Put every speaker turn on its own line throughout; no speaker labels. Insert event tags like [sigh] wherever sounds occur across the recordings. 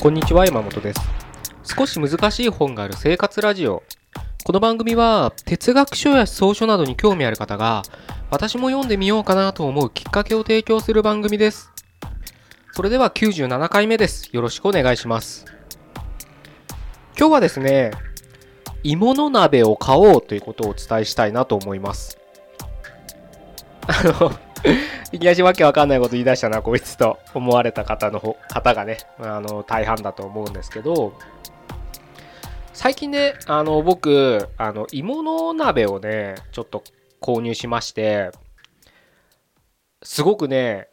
こんにちは山本です。少し難しい本がある生活ラジオ。この番組は哲学書や思想書などに興味ある方が私も読んでみようかなと思うきっかけを提供する番組です。それでは97回目です。よろしくお願いします。今日はですね芋の鍋を買おうということをお伝えしたいなと思います。あの [laughs] いきなりわけわかんないこと言い出したな、こいつと思われた方の方がね、あの、大半だと思うんですけど、最近ね、あの、僕、あの、芋の鍋をね、ちょっと購入しまして、すごくね、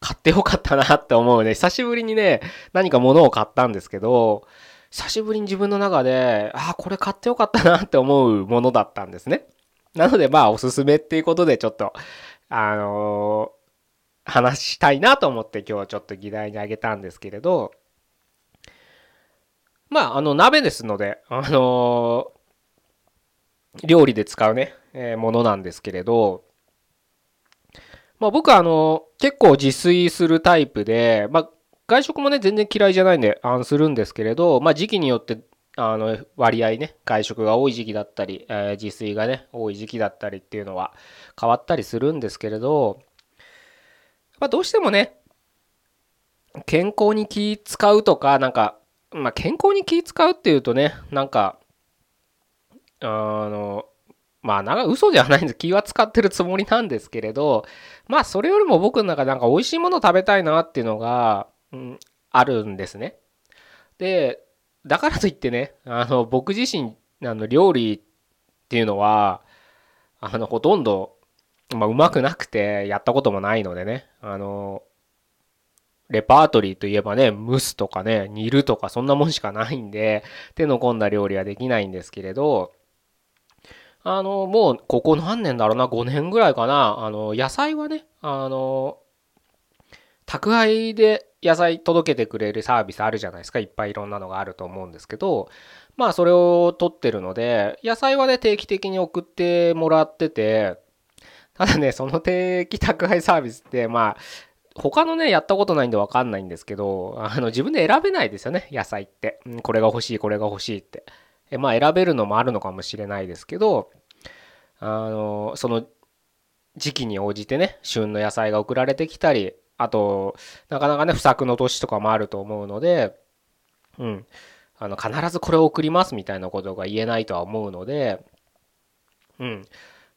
買ってよかったなって思うね。久しぶりにね、何か物を買ったんですけど、久しぶりに自分の中で、ああ、これ買ってよかったなって思うものだったんですね。なので、まあ、おすすめっていうことで、ちょっと、あのー、話したいなと思って今日はちょっと議題にあげたんですけれど、まあ、あの、鍋ですので、あのー、料理で使うね、えー、ものなんですけれど、まあ僕はあの、結構自炊するタイプで、まあ外食もね、全然嫌いじゃないんで、あんするんですけれど、まあ時期によってあの割合ね外食が多い時期だったり、えー、自炊がね多い時期だったりっていうのは変わったりするんですけれど、まあ、どうしてもね健康に気使うとかなんか、まあ、健康に気使うっていうとねなんかあのまあなんか嘘ではないんです気は使ってるつもりなんですけれどまあそれよりも僕の中でなんか美味しいもの食べたいなっていうのが、うん、あるんですね。でだからといってね、あの、僕自身、あの、料理っていうのは、あの、ほとんど、まあ、うまくなくて、やったこともないのでね、あの、レパートリーといえばね、蒸すとかね、煮るとか、そんなもんしかないんで、手の込んだ料理はできないんですけれど、あの、もう、ここ何年だろうな、5年ぐらいかな、あの、野菜はね、あの、宅配で野菜届けてくれるサービスあるじゃないですか。いっぱいいろんなのがあると思うんですけど、まあそれを取ってるので、野菜はね、定期的に送ってもらってて、ただね、その定期宅配サービスって、まあ、他のね、やったことないんでわかんないんですけど、あの、自分で選べないですよね、野菜って。これが欲しい、これが欲しいって。えまあ、選べるのもあるのかもしれないですけど、あの、その時期に応じてね、旬の野菜が送られてきたり、あと、なかなかね、不作の年とかもあると思うので、うん。あの、必ずこれを送りますみたいなことが言えないとは思うので、うん。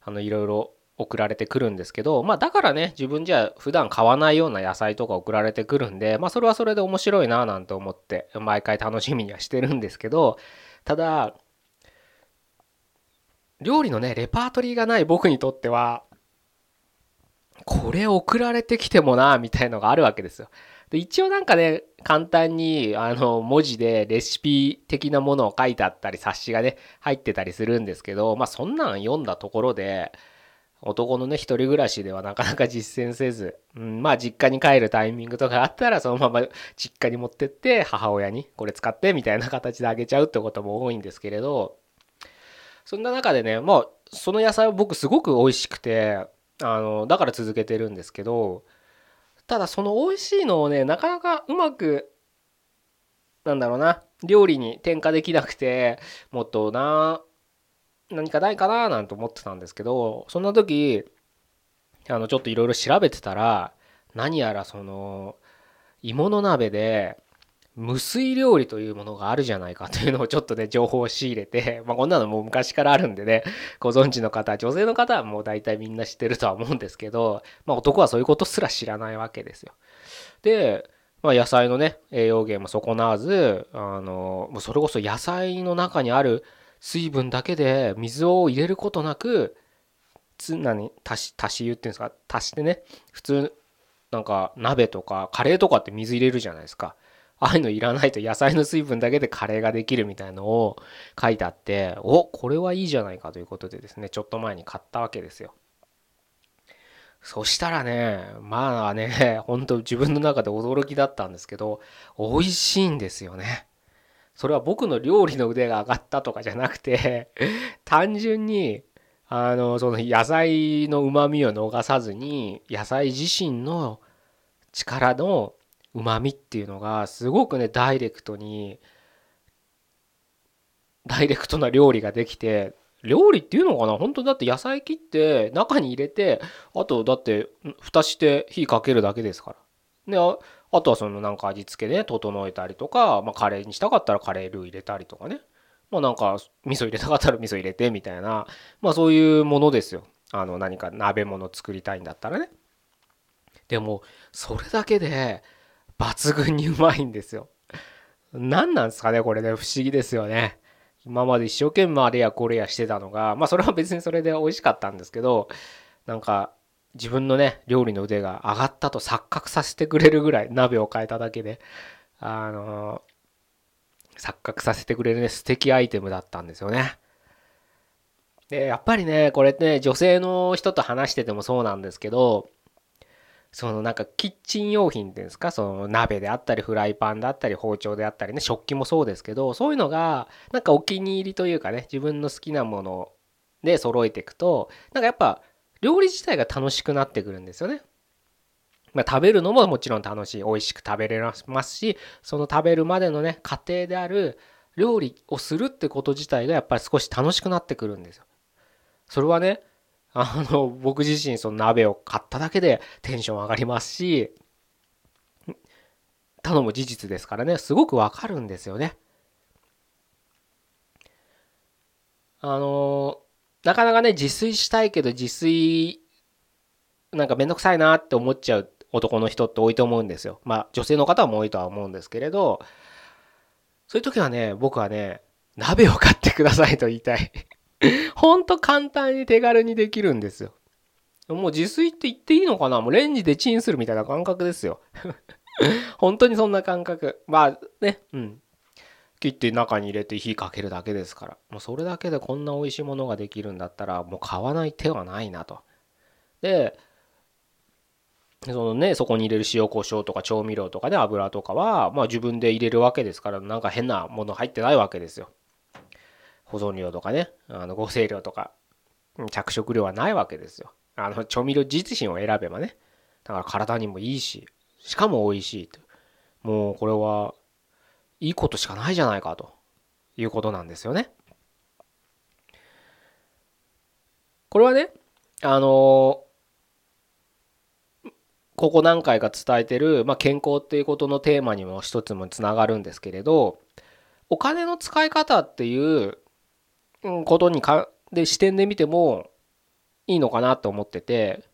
あの、いろいろ送られてくるんですけど、まあだからね、自分じゃ普段買わないような野菜とか送られてくるんで、まあそれはそれで面白いななんて思って、毎回楽しみにはしてるんですけど、ただ、料理のね、レパートリーがない僕にとっては、これ送られてきてもな、みたいのがあるわけですよ。で、一応なんかね、簡単に、あの、文字でレシピ的なものを書いてあったり、冊子がね、入ってたりするんですけど、まあそんなん読んだところで、男のね、一人暮らしではなかなか実践せず、うん、まあ実家に帰るタイミングとかあったら、そのまま実家に持ってって、母親にこれ使って、みたいな形であげちゃうってことも多いんですけれど、そんな中でね、もう、その野菜は僕すごく美味しくて、あのだから続けてるんですけどただその美味しいのをねなかなかうまくなんだろうな料理に転化できなくてもっとな何かないかななんて思ってたんですけどそんな時あのちょっといろいろ調べてたら何やらその芋の鍋で無水料理というものがあるじゃないかというのをちょっとね、情報を仕入れて、[laughs] まあこんなのもう昔からあるんでね、ご存知の方、女性の方はもう大体みんな知ってるとは思うんですけど、まあ男はそういうことすら知らないわけですよ。で、まあ野菜のね、栄養源も損なわず、あの、もうそれこそ野菜の中にある水分だけで水を入れることなく、つ何足し、足し湯っていうんですか、足してね、普通、なんか鍋とかカレーとかって水入れるじゃないですか。ああいうのいらないと野菜の水分だけでカレーができるみたいのを書いてあって、お、これはいいじゃないかということでですね、ちょっと前に買ったわけですよ。そしたらね、まあね、[laughs] 本当自分の中で驚きだったんですけど、美味しいんですよね。それは僕の料理の腕が上がったとかじゃなくて、[laughs] 単純に、あの、その野菜の旨味を逃さずに、野菜自身の力のうまみっていうのがすごくねダイレクトにダイレクトな料理ができて料理っていうのかな？本当だって野菜切って中に入れてあとだって蓋して火かけるだけですから。であとはそのなんか味付けで整えたりとか、まあ、カレーにしたかったらカレールー入れたりとかね。まあなんか味噌入れたかったら味噌入れてみたいな。まあそういうものですよ。あの何か鍋物作りたいんだったらね。でもそれだけで抜群にうまいんですよ。何なんですかねこれね。不思議ですよね。今まで一生懸命あれやこれやしてたのがまあそれは別にそれで美味しかったんですけどなんか自分のね料理の腕が上がったと錯覚させてくれるぐらい鍋を変えただけで。あの錯覚させてくれるね素敵アイテムだったんですよね。でやっぱりねこれね女性の人と話しててもそうなんですけどそのなんかキッチン用品っていうんですか？その鍋であったりフライパンだったり包丁であったりね食器もそうですけどそういうのがなんかお気に入りというかね自分の好きなもので揃えていくとなんかやっぱ料理自体が楽しくなってくるんですよね。まあ、食べるのももちろん楽しい美味しく食べれますしその食べるまでのね過程である料理をするってこと自体がやっぱり少し楽しくなってくるんですよ。それはねあの僕自身その鍋を買っただけでテンション上がりますし頼む事実ですからねすごくわかるんですよね。あのなかなかね自炊したいけど自炊なんかめんどくさいなって思っちゃう男の人って多いと思うんですよ。まあ女性の方も多いとは思うんですけれどそういう時はね僕はね鍋を買ってくださいと言いたい [laughs] ほんと簡単に手軽にできるんですよ。もう自炊って言っていいのかな？もうレンジでチンするみたいな感覚ですよ。[laughs] 本当にそんな感覚。まあね、うん。切って中に入れて火かけるだけですから。もうそれだけでこんな美味しいものができるんだったら、もう買わない手はないなと。で、そのね、そこに入れる塩コショウとか調味料とかね、油とかは、まあ自分で入れるわけですから、なんか変なもの入ってないわけですよ。保存料とかね、あの合成料とか、着色料はないわけですよ。あの調味料自身を選べばね。だから体にもいいし、しかも美味しいと。もうこれはいいことしかないじゃないかということなんですよね。これはね、あのここ何回か伝えてる、まあ、健康っていうことのテーマにも一つもつながるんですけれどお金の使い方っていうことにかで視点で見てもいいのかなと思ってて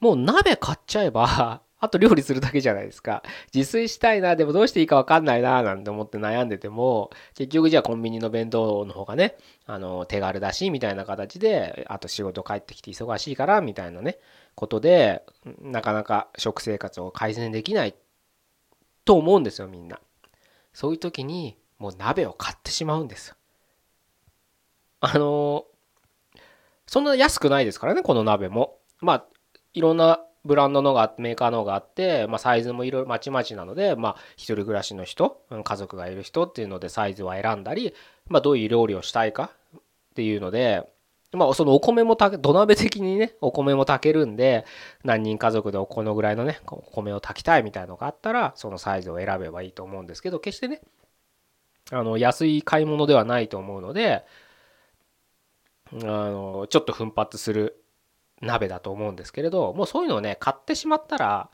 もう鍋買っちゃえば [laughs] あと料理するだけじゃないですか。自炊したいなでもどうしていいか分かんないななんて思って悩んでても結局じゃあコンビニの弁当の方がねあの手軽だしみたいな形であと仕事帰ってきて忙しいからみたいなねことでなかなか食生活を改善できないと思うんですよみんな。そういう時にもう鍋を買ってしまうんですよ。あのそんな安くないですからねこの鍋も。まあいろんなブランドのがメーカーのがあって、まあ、サイズもいろいろまちまちなので、まあ、一人暮らしの人家族がいる人っていうのでサイズは選んだり、まあ、どういう料理をしたいかっていうので、まあ、そのお米も炊け土鍋的にねお米も炊けるんで何人家族でこのぐらいのねお米を炊きたいみたいなのがあったらそのサイズを選べばいいと思うんですけど決してねあの安い買い物ではないと思うのであのちょっと奮発する鍋だと思うんですけれどもうそういうのをね買ってしまったら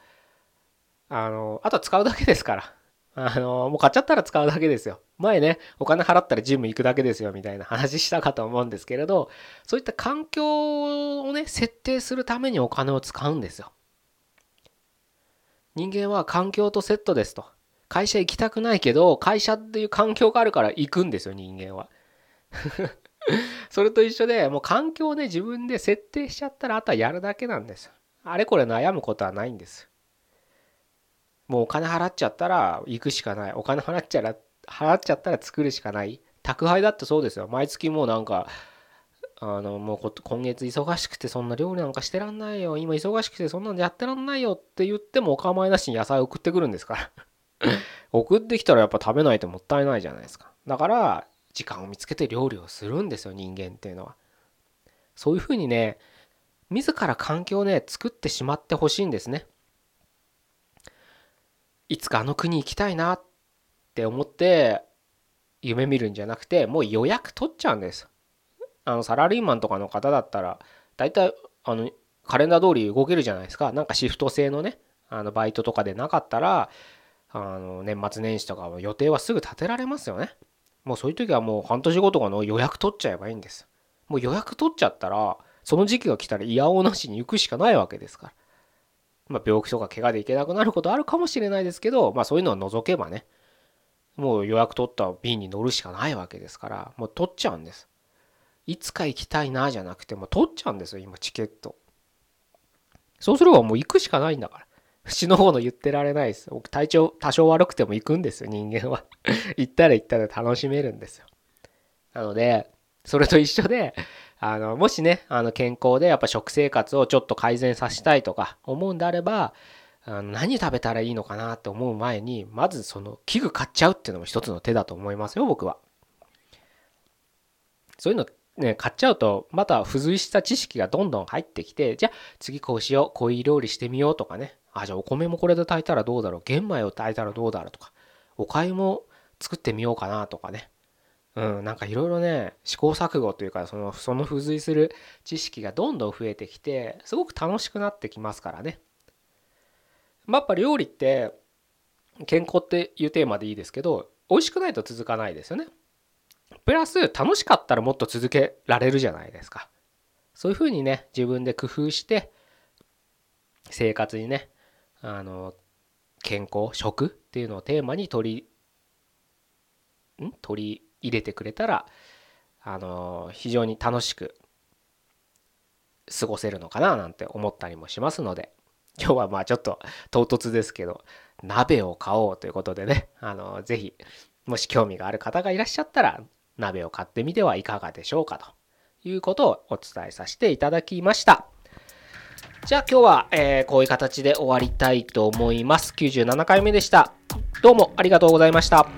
あのあとは使うだけですから。あのもう買っちゃったら使うだけですよ。前ねお金払ったらジム行くだけですよみたいな話したかと思うんですけれどそういった環境をね設定するためにお金を使うんですよ。人間は環境とセットですと。会社行きたくないけど会社っていう環境があるから行くんですよ人間は。[laughs] それと一緒でもう環境をね自分で設定しちゃったらあとはやるだけなんですあれこれ悩むことはないんです。もうお金払っちゃったら行くしかない。お金払っちゃら [laughs] 払っちゃったら作るしかない。宅配だってそうですよ。毎月もうなんかあのもう今月忙しくてそんな料理なんかしてらんないよ。今忙しくてそんなんやってらんないよって言ってもお構いなしに野菜送ってくるんですから。[laughs] 送ってきたらやっぱ食べないともったいないじゃないですか。だから時間を見つけて料理をするんですよ人間っていうのは。そういうふうにね自ら環境をね作ってしまってほしいんですね。いつかあの国行きたいなって思って夢見るんじゃなくてもう予約取っちゃうんです。あのサラリーマンとかの方だったら大体あのカレンダー通り動けるじゃないですか。なんかシフト制のねあのバイトとかでなかったらあの年末年始とかは予定はすぐ立てられますよね。もうそういう時はもう半年後とかの予約取っちゃえばいいんです。もう予約取っちゃったらその時期が来たら嫌おなしに行くしかないわけですから。まあ、病気とか怪我で行けなくなることあるかもしれないですけど、まあ、そういうのを除けばねもう予約取った便に乗るしかないわけですからもう取っちゃうんです。いつか行きたいなじゃなくてもう取っちゃうんですよ今チケット。そうすればもう行くしかないんだから。死の方の言ってられないです。僕体調多少悪くても行くんですよ。人間は。[laughs] 行ったら行ったら楽しめるんですよ。なのでそれと一緒であのもしねあの健康でやっぱ食生活をちょっと改善させたいとか思うんであればあの何食べたらいいのかなって思う前にまずその器具買っちゃうっていうのも一つの手だと思いますよ僕は。そういうのね買っちゃうとまた付随した知識がどんどん入ってきてじゃあ次こうしようこういう料理してみようとかね。あじゃあお米もこれで炊いたらどうだろう玄米を炊いたらどうだろうとかお粥も作ってみようかなとかねうん、なんかいろいろね試行錯誤というかそのその付随する知識がどんどん増えてきてすごく楽しくなってきますからね。まあ、やっぱ料理って健康っていうテーマでいいですけど美味しくないと続かないですよね。プラス楽しかったらもっと続けられるじゃないですか。そういうふうにね自分で工夫して生活にねあの健康食っていうのをテーマに取りん？取り入れてくれたらあの非常に楽しく過ごせるのかななんて思ったりもしますので今日はまあちょっと唐突ですけど鍋を買おうということでねあのぜひもし興味がある方がいらっしゃったら鍋を買ってみてはいかがでしょうかということをお伝えさせていただきました。じゃあ今日は、えー、こういう形で終わりたいと思います。97回目でした。どうもありがとうございました。